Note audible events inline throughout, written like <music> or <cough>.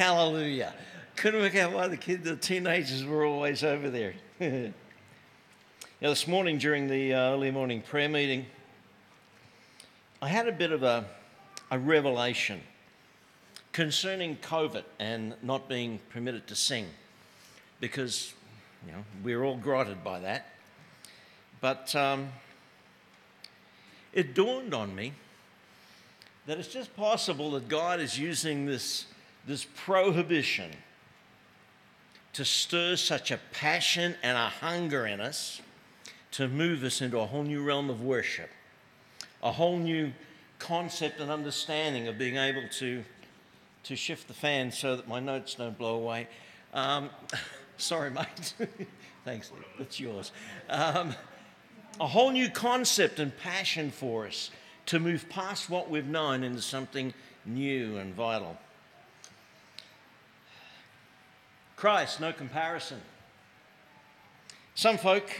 Hallelujah. Couldn't work out why the kids, the teenagers were always over there. <laughs> now, this morning during the uh, early morning prayer meeting, I had a bit of a, a revelation concerning COVID and not being permitted to sing because, you know, we're all grotted by that. But um, it dawned on me that it's just possible that God is using this, this prohibition to stir such a passion and a hunger in us to move us into a whole new realm of worship, a whole new concept and understanding of being able to, to shift the fan so that my notes don't blow away. Um, <laughs> sorry, mate. <laughs> Thanks, that's yours. Um, a whole new concept and passion for us to move past what we've known into something new and vital. Christ, no comparison. Some folk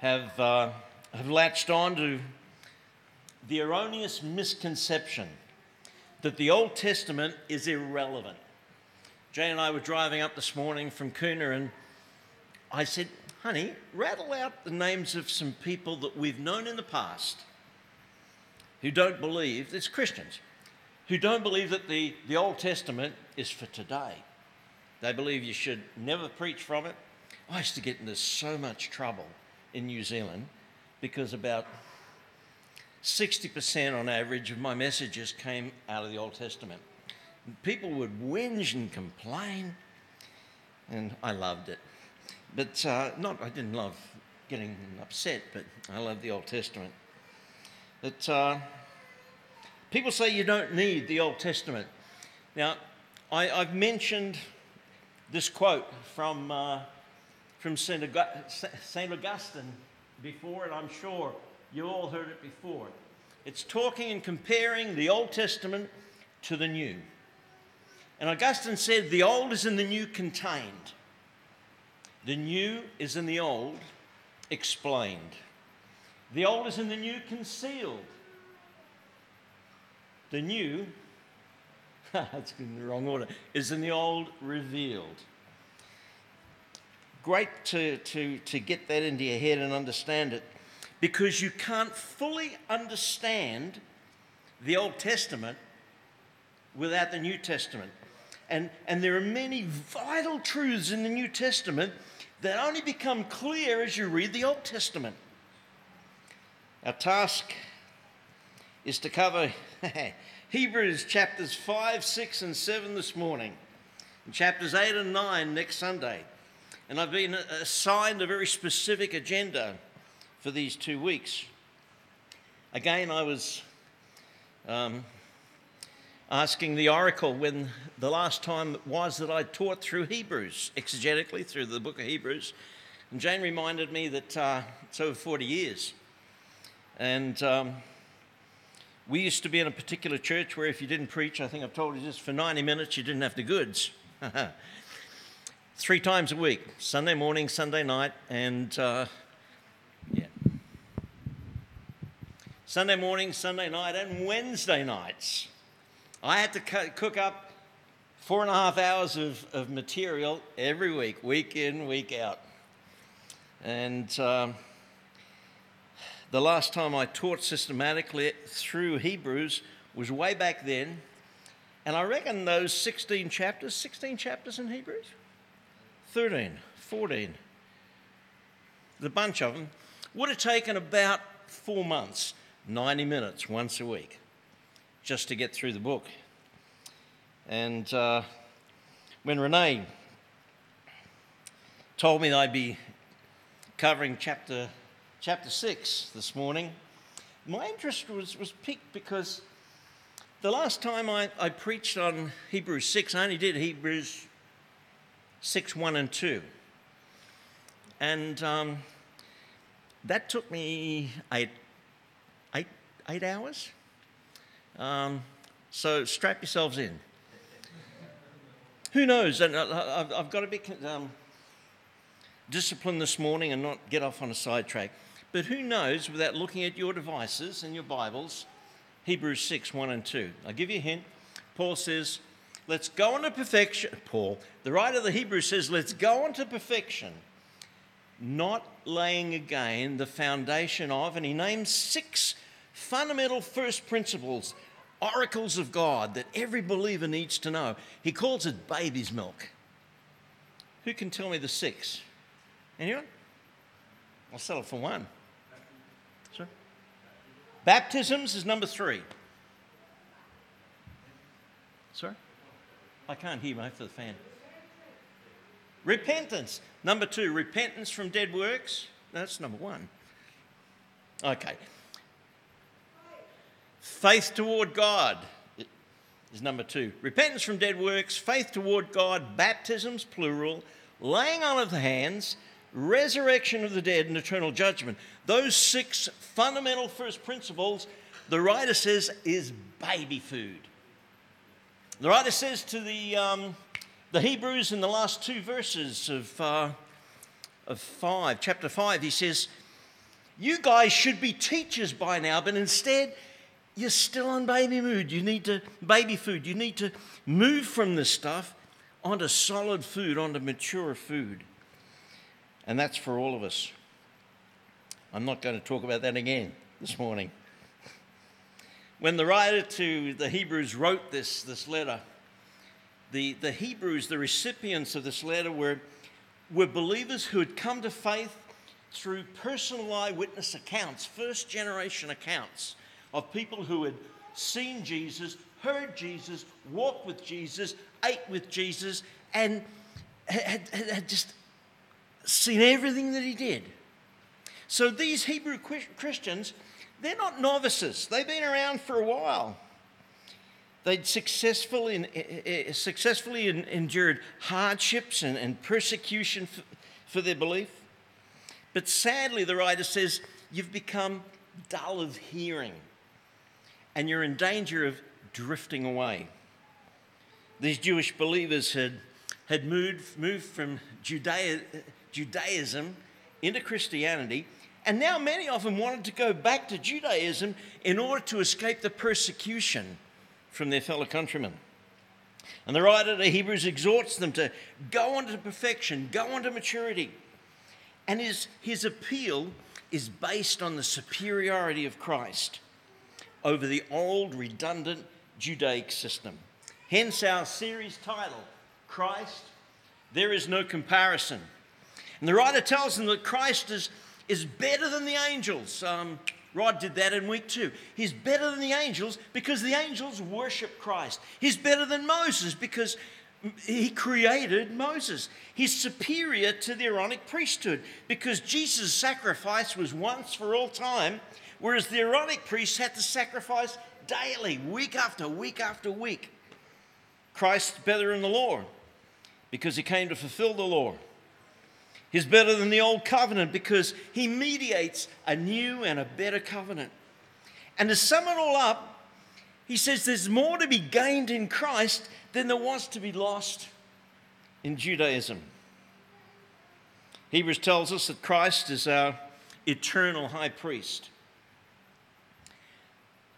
have, uh, have latched on to the erroneous misconception that the Old Testament is irrelevant. Jay and I were driving up this morning from Coona, and I said, Honey, rattle out the names of some people that we've known in the past who don't believe, it's Christians, who don't believe that the, the Old Testament is for today. They believe you should never preach from it. I used to get into so much trouble in New Zealand because about 60% on average of my messages came out of the Old Testament. People would whinge and complain, and I loved it. But uh, not, I didn't love getting upset, but I love the Old Testament. But uh, people say you don't need the Old Testament. Now, I, have mentioned this quote from, uh, from St. Augustine before, and I'm sure you all heard it before. It's talking and comparing the Old Testament to the New. And Augustine said, The Old is in the New contained, the New is in the Old explained. The Old is in the New concealed. The New <laughs> that's in the wrong order, is in the old revealed. Great to, to, to get that into your head and understand it because you can't fully understand the Old Testament without the New Testament. And, and there are many vital truths in the New Testament that only become clear as you read the Old Testament. Our task is to cover <laughs> Hebrews chapters 5, 6, and 7 this morning, and chapters 8 and 9 next Sunday. And I've been assigned a very specific agenda for these two weeks. Again, I was um, asking the oracle when the last time was that I taught through Hebrews, exegetically through the book of Hebrews. And Jane reminded me that uh, it's over 40 years. And um, we used to be in a particular church where if you didn't preach, I think I've told you this, for 90 minutes you didn't have the goods. <laughs> Three times a week Sunday morning, Sunday night, and uh, yeah. Sunday morning, Sunday night, and Wednesday nights. I had to cook up four and a half hours of, of material every week, week in, week out. And. Um, the last time I taught systematically through Hebrews was way back then. And I reckon those 16 chapters, 16 chapters in Hebrews? 13, 14, the bunch of them, would have taken about four months, 90 minutes once a week, just to get through the book. And uh, when Renee told me I'd be covering chapter chapter 6 this morning. My interest was, was piqued because the last time I, I preached on Hebrews 6, I only did Hebrews 6 1 and 2. And um, that took me eight, eight, eight hours. Um, so strap yourselves in. Who knows? And I've, I've got to be um, disciplined this morning and not get off on a sidetrack. But who knows, without looking at your devices and your Bibles, Hebrews 6 1 and 2. I'll give you a hint. Paul says, let's go on to perfection. Paul, the writer of the Hebrews says, let's go on to perfection, not laying again the foundation of, and he names six fundamental first principles, oracles of God that every believer needs to know. He calls it baby's milk. Who can tell me the six? Anyone? I'll settle for one. Baptisms is number three. Sir? I can't hear for the fan. Repentance. Number two, repentance from dead works. That's number one. Okay. Faith toward God is number two. Repentance from dead works, faith toward God, baptisms, plural, laying on of the hands, resurrection of the dead, and eternal judgment. Those six fundamental first principles, the writer says, is baby food. The writer says to the, um, the Hebrews in the last two verses of, uh, of 5, chapter 5, he says, You guys should be teachers by now, but instead, you're still on baby mood. You need to, baby food. You need to move from this stuff onto solid food, onto mature food. And that's for all of us. I'm not going to talk about that again this morning when the writer to the Hebrews wrote this, this letter, the, the Hebrews, the recipients of this letter, were, were believers who had come to faith through personal eyewitness accounts, first generation accounts of people who had seen Jesus, heard Jesus, walked with Jesus, ate with Jesus, and had, had, had just seen everything that he did. So these Hebrew Christians they're not novices, they've been around for a while. They'd successfully, successfully endured hardships and, and persecution for, for their belief. But sadly, the writer says, you've become dull of hearing and you're in danger of drifting away. These Jewish believers had, had moved, moved from Judea, Judaism into Christianity and now many of them wanted to go back to Judaism in order to escape the persecution from their fellow countrymen. And the writer of the Hebrews exhorts them to go on to perfection, go on to maturity. And his, his appeal is based on the superiority of Christ over the old, redundant Judaic system. Hence our series title Christ, There is No Comparison. And the writer tells them that Christ is is better than the angels. Um, Rod did that in week two. He's better than the angels because the angels worship Christ. He's better than Moses because he created Moses. He's superior to the Aaronic priesthood because Jesus' sacrifice was once for all time, whereas the Aaronic priests had to sacrifice daily, week after week after week. Christ's better than the law because he came to fulfill the law. He's better than the old covenant because he mediates a new and a better covenant. And to sum it all up, he says there's more to be gained in Christ than there was to be lost in Judaism. Hebrews tells us that Christ is our eternal high priest.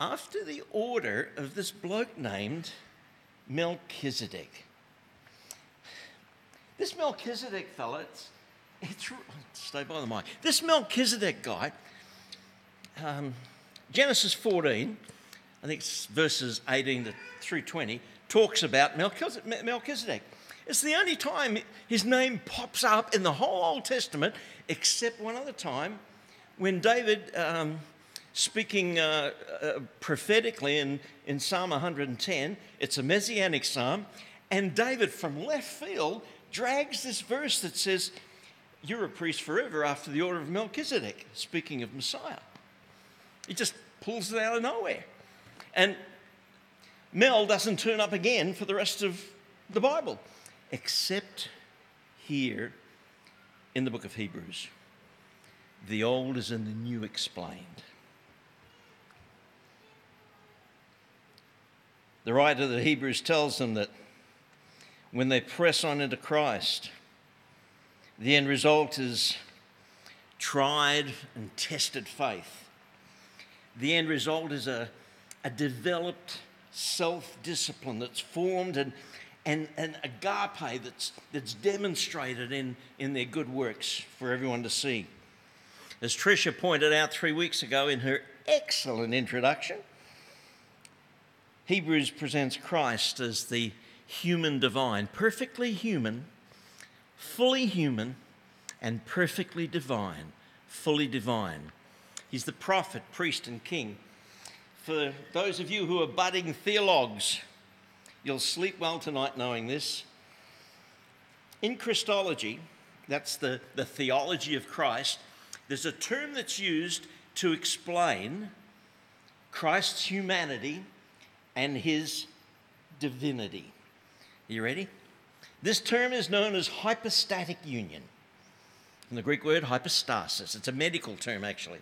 After the order of this bloke named Melchizedek. This Melchizedek fella, stay by the mic. This Melchizedek guy, um, Genesis 14, I think it's verses 18 to through 20, talks about Melchizedek. It's the only time his name pops up in the whole Old Testament, except one other time when David, um, speaking uh, uh, prophetically in, in Psalm 110, it's a messianic psalm, and David from left field drags this verse that says, you're a priest forever after the order of Melchizedek, speaking of Messiah. He just pulls it out of nowhere. And Mel doesn't turn up again for the rest of the Bible, except here in the book of Hebrews. The old is in the new explained. The writer of the Hebrews tells them that when they press on into Christ, the end result is tried and tested faith. The end result is a, a developed self discipline that's formed and, and, and agape that's, that's demonstrated in, in their good works for everyone to see. As Tricia pointed out three weeks ago in her excellent introduction, Hebrews presents Christ as the human divine, perfectly human, fully human, and perfectly divine, fully divine. He's the prophet, priest, and king. For those of you who are budding theologues, you'll sleep well tonight knowing this. In Christology, that's the, the theology of Christ, there's a term that's used to explain Christ's humanity and his divinity. Are you ready? This term is known as hypostatic union. From the Greek word hypostasis. It's a medical term, actually.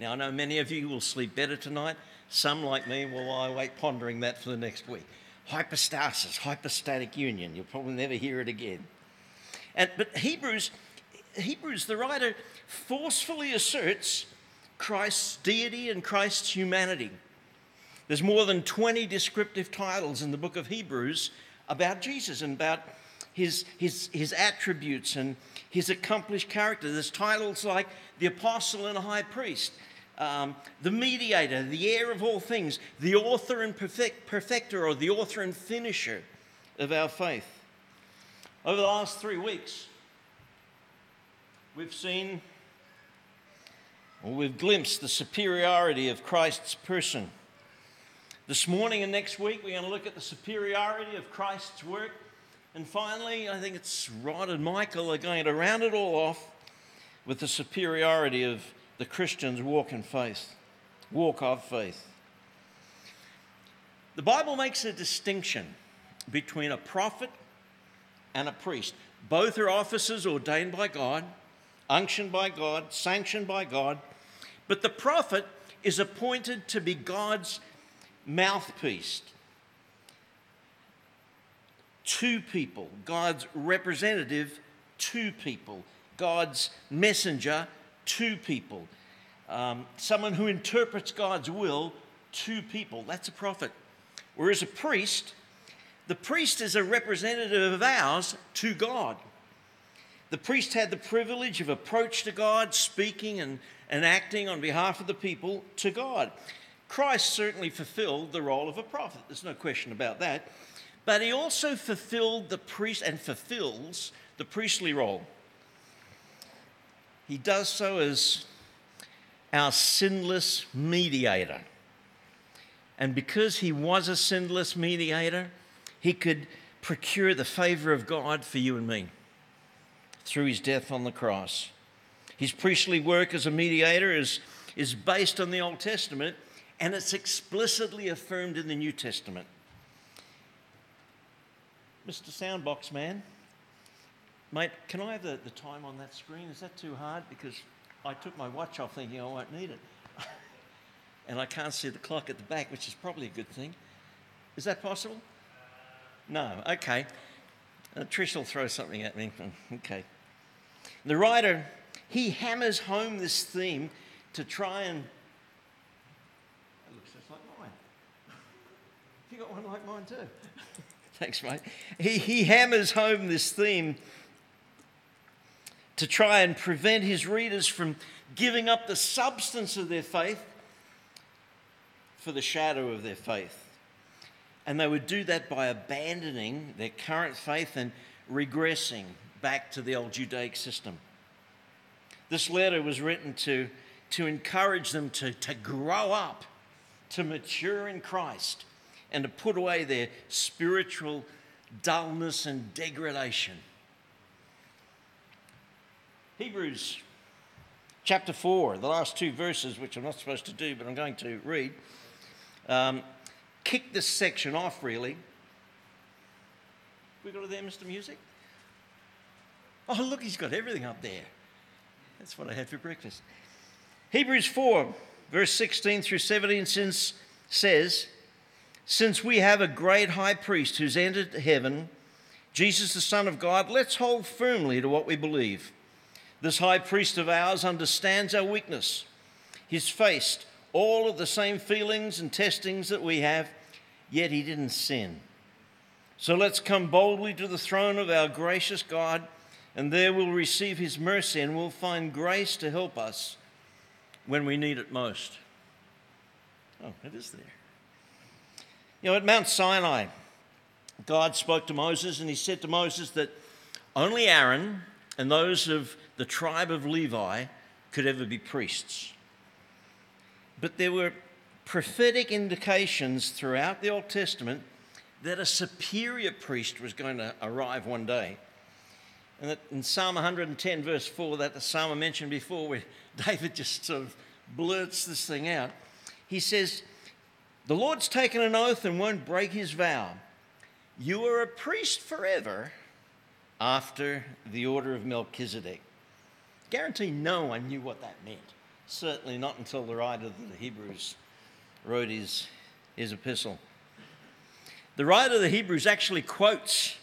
Now, I know many of you will sleep better tonight. Some, like me, will lie awake pondering that for the next week. Hypostasis, hypostatic union. You'll probably never hear it again. And, but Hebrews, Hebrews, the writer forcefully asserts Christ's deity and Christ's humanity. There's more than 20 descriptive titles in the book of Hebrews about Jesus and about his, his, his attributes and his accomplished character. There's titles like the apostle and high priest, um, the mediator, the heir of all things, the author and perfect, perfecter, or the author and finisher of our faith. Over the last three weeks, we've seen, or we've glimpsed the superiority of Christ's person. This morning and next week, we're going to look at the superiority of Christ's work. And finally, I think it's Rod and Michael are going to round it all off with the superiority of the Christian's walk in faith, walk of faith. The Bible makes a distinction between a prophet and a priest. Both are offices ordained by God, unctioned by God, sanctioned by God, but the prophet is appointed to be God's mouthpiece to people, God's representative to people, God's messenger to people, um, someone who interprets God's will to people. That's a prophet. Whereas a priest, the priest is a representative of ours to God. The priest had the privilege of approach to God, speaking and, and acting on behalf of the people to God. Christ certainly fulfilled the role of a prophet, there's no question about that. But he also fulfilled the priest and fulfills the priestly role. He does so as our sinless mediator. And because he was a sinless mediator, he could procure the favor of God for you and me through his death on the cross. His priestly work as a mediator is, is based on the Old Testament and it's explicitly affirmed in the New Testament. Mr. Soundbox Man, mate, can I have the, the time on that screen? Is that too hard? Because I took my watch off thinking I won't need it. <laughs> and I can't see the clock at the back, which is probably a good thing. Is that possible? No, okay. Uh, Trish will throw something at me. <laughs> Okay. The writer, he hammers home this theme to try and It looks just like mine. <laughs> You got one like mine too. Thanks, mate. He, he hammers home this theme to try and prevent his readers from giving up the substance of their faith for the shadow of their faith. And they would do that by abandoning their current faith and regressing back to the old Judaic system. This letter was written to, to encourage them to, to grow up, to mature in Christ, and to put away their spiritual dullness and degradation. Hebrews chapter 4, the last two verses, which I'm not supposed to do, but I'm going to read, um, kick this section off really. We got it there, Mr. Music? Oh, look, he's got everything up there. That's what I had for breakfast. Hebrews 4, verse 16 through 17 says, since we have a great high priest who's entered heaven, Jesus, the Son of God, let's hold firmly to what we believe. This high priest of ours understands our weakness. He's faced all of the same feelings and testings that we have, yet he didn't sin. So let's come boldly to the throne of our gracious God, and there we'll receive his mercy and we'll find grace to help us when we need it most. Oh, it is there. You know, at Mount Sinai, God spoke to Moses and he said to Moses that only Aaron and those of the tribe of Levi could ever be priests. But there were prophetic indications throughout the Old Testament that a superior priest was going to arrive one day. And in Psalm 110, verse 4, that the psalm I mentioned before, where <laughs> David just sort of blurts this thing out, he says, The Lord's taken an oath and won't break his vow. You are a priest forever after the order of Melchizedek. Guarantee no one knew what that meant. Certainly not until the writer of the Hebrews wrote his, his epistle. The writer of the Hebrews actually quotes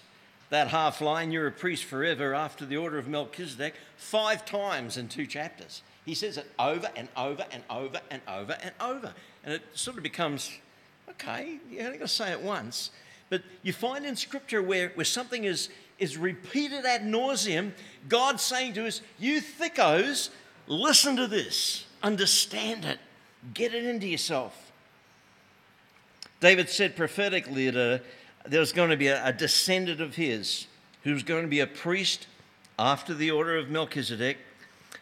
that half line, You're a priest forever after the order of Melchizedek, five times in two chapters. He says it over and over and over and over and over. And it sort of becomes, okay, you only got to say it once. But you find in Scripture where, where something is, is repeated ad nauseum, God saying to us, You thickos, listen to this, understand it, get it into yourself. David said prophetically that uh, there was going to be a, a descendant of his who was going to be a priest after the order of Melchizedek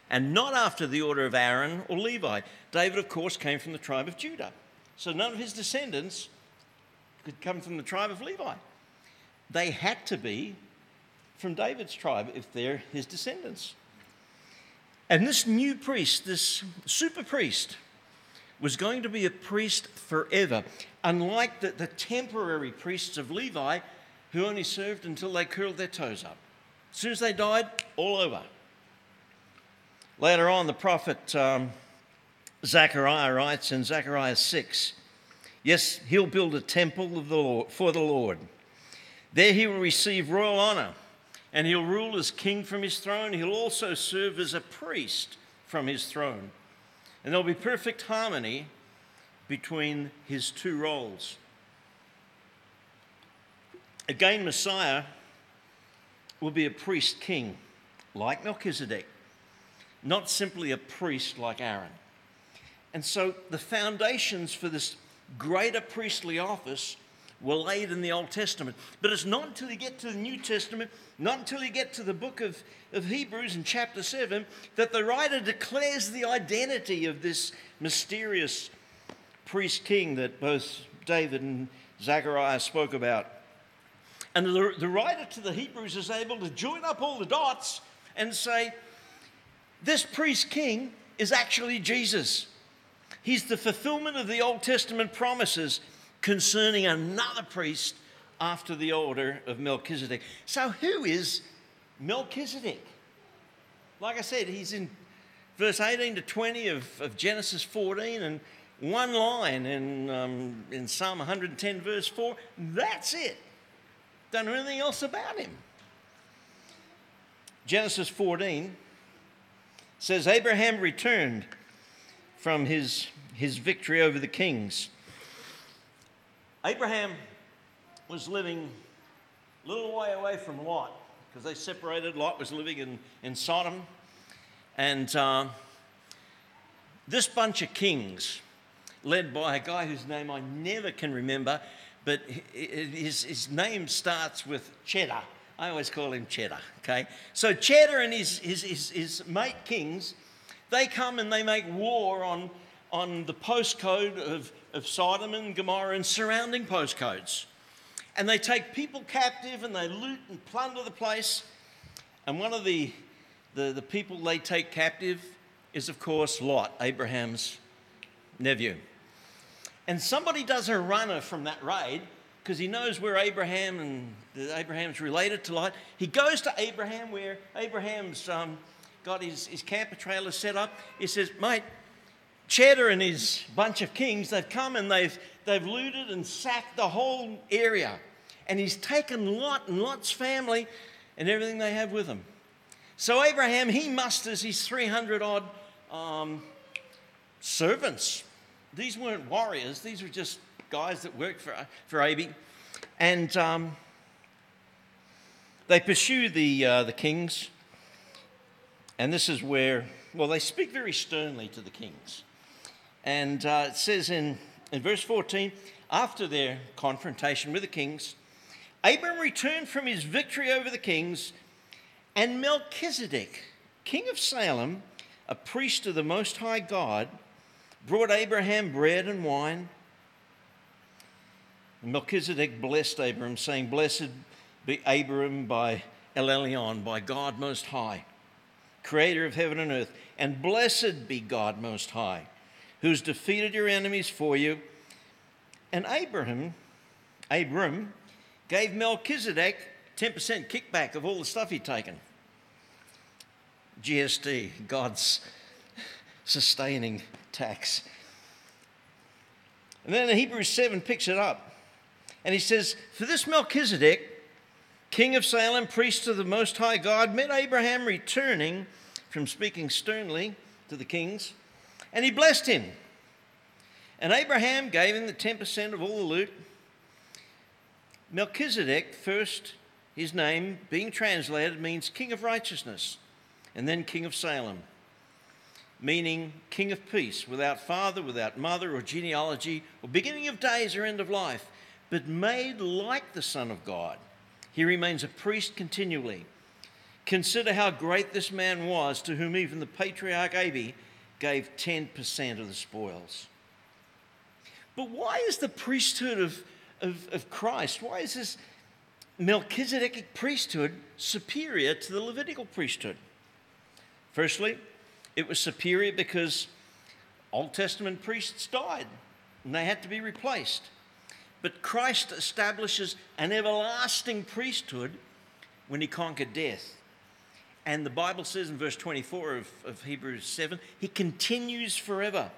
and not after the order of Aaron or Levi. David, of course, came from the tribe of Judah. So none of his descendants could come from the tribe of Levi. They had to be from David's tribe if they're his descendants. And this new priest, this super priest, was going to be a priest forever, unlike the, the temporary priests of Levi who only served until they curled their toes up. As soon as they died, all over. Later on, the prophet um, Zechariah writes in Zechariah 6 Yes, he'll build a temple the Lord, for the Lord. There he will receive royal honor, and he'll rule as king from his throne. He'll also serve as a priest from his throne. And there'll be perfect harmony between his two roles. Again, Messiah will be a priest king like Melchizedek, not simply a priest like Aaron. And so the foundations for this greater priestly office were laid in the Old Testament. But it's not until you get to the New Testament, not until you get to the book of, of Hebrews in chapter 7, that the writer declares the identity of this mysterious priest king that both David and Zechariah spoke about. And the, the writer to the Hebrews is able to join up all the dots and say, this priest king is actually Jesus. He's the fulfillment of the Old Testament promises concerning another priest after the order of Melchizedek. So, who is Melchizedek? Like I said, he's in verse 18 to 20 of, of Genesis 14 and one line in, um, in Psalm 110, verse 4. That's it. Don't know anything else about him. Genesis 14 says Abraham returned from his, his victory over the kings. Abraham was living a little way away from Lot because they separated. Lot was living in, in Sodom. And uh, this bunch of kings, led by a guy whose name I never can remember, but his, his name starts with Cheddar. I always call him Cheddar, okay? So Cheddar and his, his, his, his mate kings, they come and they make war on, on the postcode of, of Sodom and Gomorrah and surrounding postcodes. And they take people captive and they loot and plunder the place. And one of the, the, the people they take captive is, of course, Lot, Abraham's nephew. And somebody does a runner from that raid because he knows where Abraham and Abraham's related to Lot. He goes to Abraham where Abraham's um, got his, his camper trailer set up. He says, Mate, Cheddar and his bunch of kings, they've come and they've, they've looted and sacked the whole area. And he's taken Lot and Lot's family and everything they have with them. So Abraham, he musters his 300 odd um, servants. These weren't warriors, these were just guys that work for, for AB. And um, they pursue the, uh, the kings. And this is where, well, they speak very sternly to the kings. And uh, it says in, in verse 14, after their confrontation with the kings, Abram returned from his victory over the kings, and Melchizedek, king of Salem, a priest of the Most High God, brought Abraham bread and wine. Melchizedek blessed Abram, saying, Blessed be Abram by El Elyon, by God Most High, creator of heaven and earth, and blessed be God Most High, who's defeated your enemies for you. And Abraham, Abram, gave Melchizedek 10% kickback of all the stuff he'd taken. GST, God's sustaining tax. And then Hebrews 7 picks it up. And he says, For this Melchizedek, king of Salem, priest of the Most High God, met Abraham returning from speaking sternly to the kings, and he blessed him. And Abraham gave him the 10% of all the loot. Melchizedek, first, his name being translated, means king of righteousness, and then king of Salem meaning king of peace, without father, without mother, or genealogy, or beginning of days or end of life, but made like the Son of God. He remains a priest continually. Consider how great this man was, to whom even the patriarch Abi gave 10% of the spoils. But why is the priesthood of, of, of Christ, why is this Melchizedek priesthood superior to the Levitical priesthood? Firstly, it was superior because Old Testament priests died and they had to be replaced. But Christ establishes an everlasting priesthood when he conquered death. And the Bible says in verse 24 of, of Hebrews 7, he continues forever.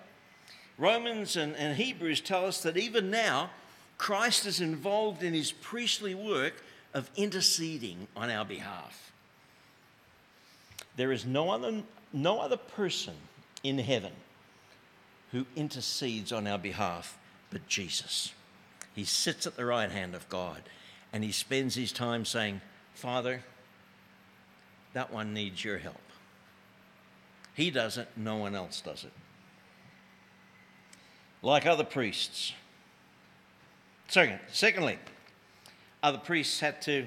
Romans and, and Hebrews tell us that even now, Christ is involved in his priestly work of interceding on our behalf. There is no other no other person in heaven who intercedes on our behalf but Jesus. He sits at the right hand of God and he spends his time saying, Father, that one needs your help. He does it, no one else does it. Like other priests. Second, secondly, other priests had to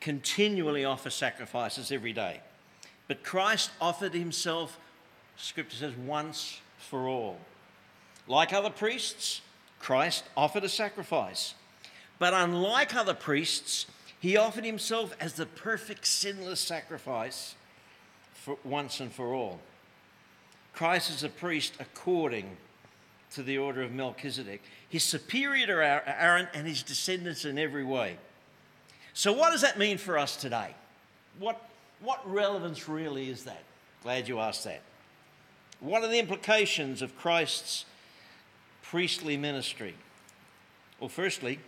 continually offer sacrifices every day. But Christ offered himself, scripture says, once for all. Like other priests, Christ offered a sacrifice. But unlike other priests, he offered himself as the perfect sinless sacrifice for once and for all. Christ is a priest according to the order of Melchizedek. He's superior to Aaron and his descendants in every way. So, what does that mean for us today? What, what relevance really is that? Glad you asked that. What are the implications of Christ's priestly ministry? Well, firstly,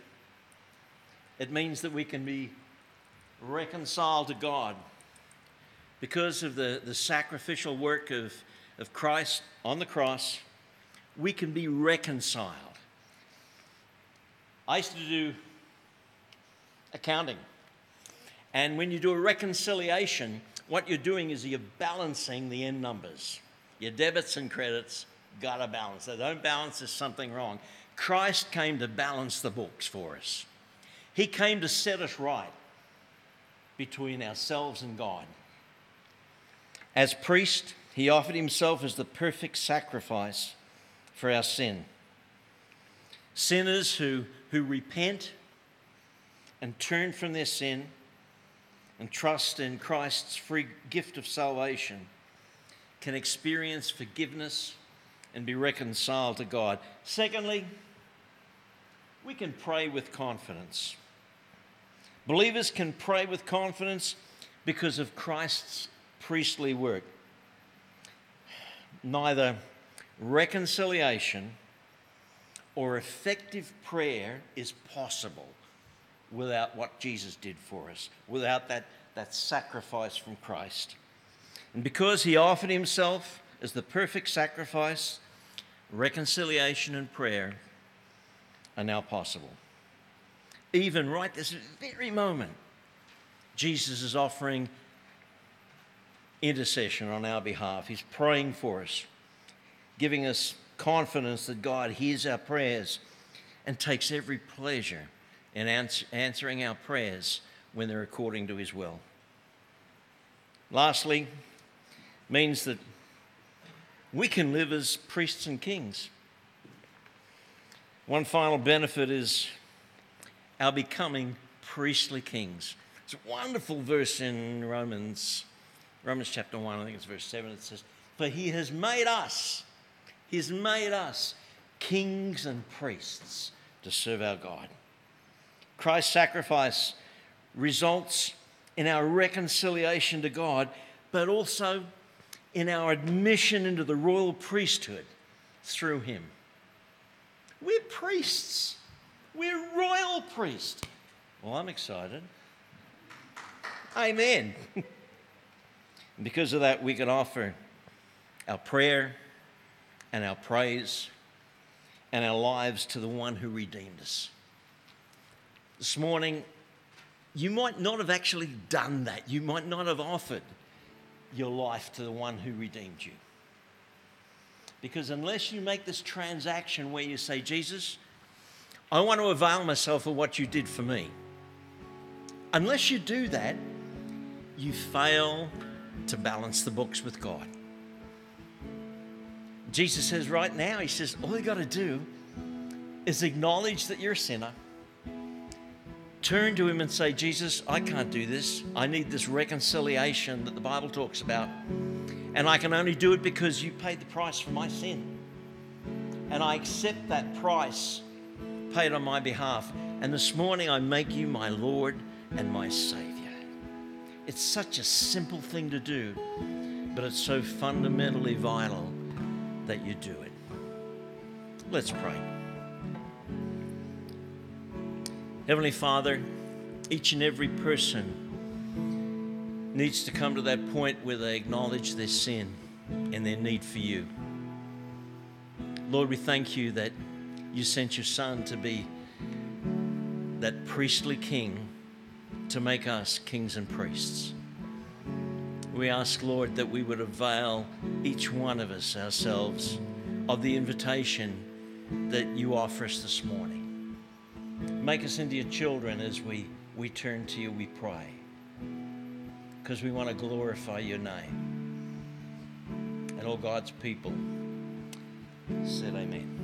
it means that we can be reconciled to God because of the, the sacrificial work of, of Christ on the cross. We can be reconciled. I used to do accounting. And when you do a reconciliation, what you're doing is you're balancing the end numbers. Your debits and credits got to balance. They don't balance, there's something wrong. Christ came to balance the books for us. He came to set us right between ourselves and God. As priest, he offered himself as the perfect sacrifice for our sin. Sinners who, who repent and turn from their sin and trust in Christ's free gift of salvation can experience forgiveness and be reconciled to God. Secondly, we can pray with confidence. Believers can pray with confidence because of Christ's priestly work. Neither reconciliation or effective prayer is possible without what Jesus did for us, without that, that sacrifice from Christ. And because he offered himself as the perfect sacrifice, reconciliation and prayer are now possible. Even right this very moment, Jesus is offering intercession on our behalf. He's praying for us, giving us confidence that God hears our prayers and takes every pleasure in ans- answering our prayers when they're according to His will. Lastly, means that we can live as priests and kings. One final benefit is our becoming priestly kings. It's a wonderful verse in Romans, Romans chapter 1, I think it's verse 7. It says, For he has made us, he has made us kings and priests to serve our God. Christ's sacrifice results in our reconciliation to God, but also in our admission into the royal priesthood through him. We're priests. We're royal priests. Well, I'm excited. Amen. <laughs> because of that, we can offer our prayer and our praise and our lives to the one who redeemed us. This morning, you might not have actually done that. You might not have offered your life to the one who redeemed you. Because unless you make this transaction where you say, Jesus, I want to avail myself of what you did for me, unless you do that, you fail to balance the books with God. Jesus says right now, He says, all you got to do is acknowledge that you're a sinner turn to Him and say, Jesus, I can't do this. I need this reconciliation that the Bible talks about. And I can only do it because you paid the price for my sin. And I accept that price paid on my behalf. And this morning I make you my Lord and my Savior. It's such a simple thing to do, but it's so fundamentally vital that you do it. Let's pray. Heavenly Father, each and every person needs to come to that point where they acknowledge their sin and their need for you. Lord, we thank you that you sent your Son to be that priestly king to make us kings and priests. We ask, Lord, that we would avail each one of us ourselves of the invitation that you offer us this morning. Make us into your children as we, we turn to you, we pray. Because we want to glorify your name. And all God's people said, Amen.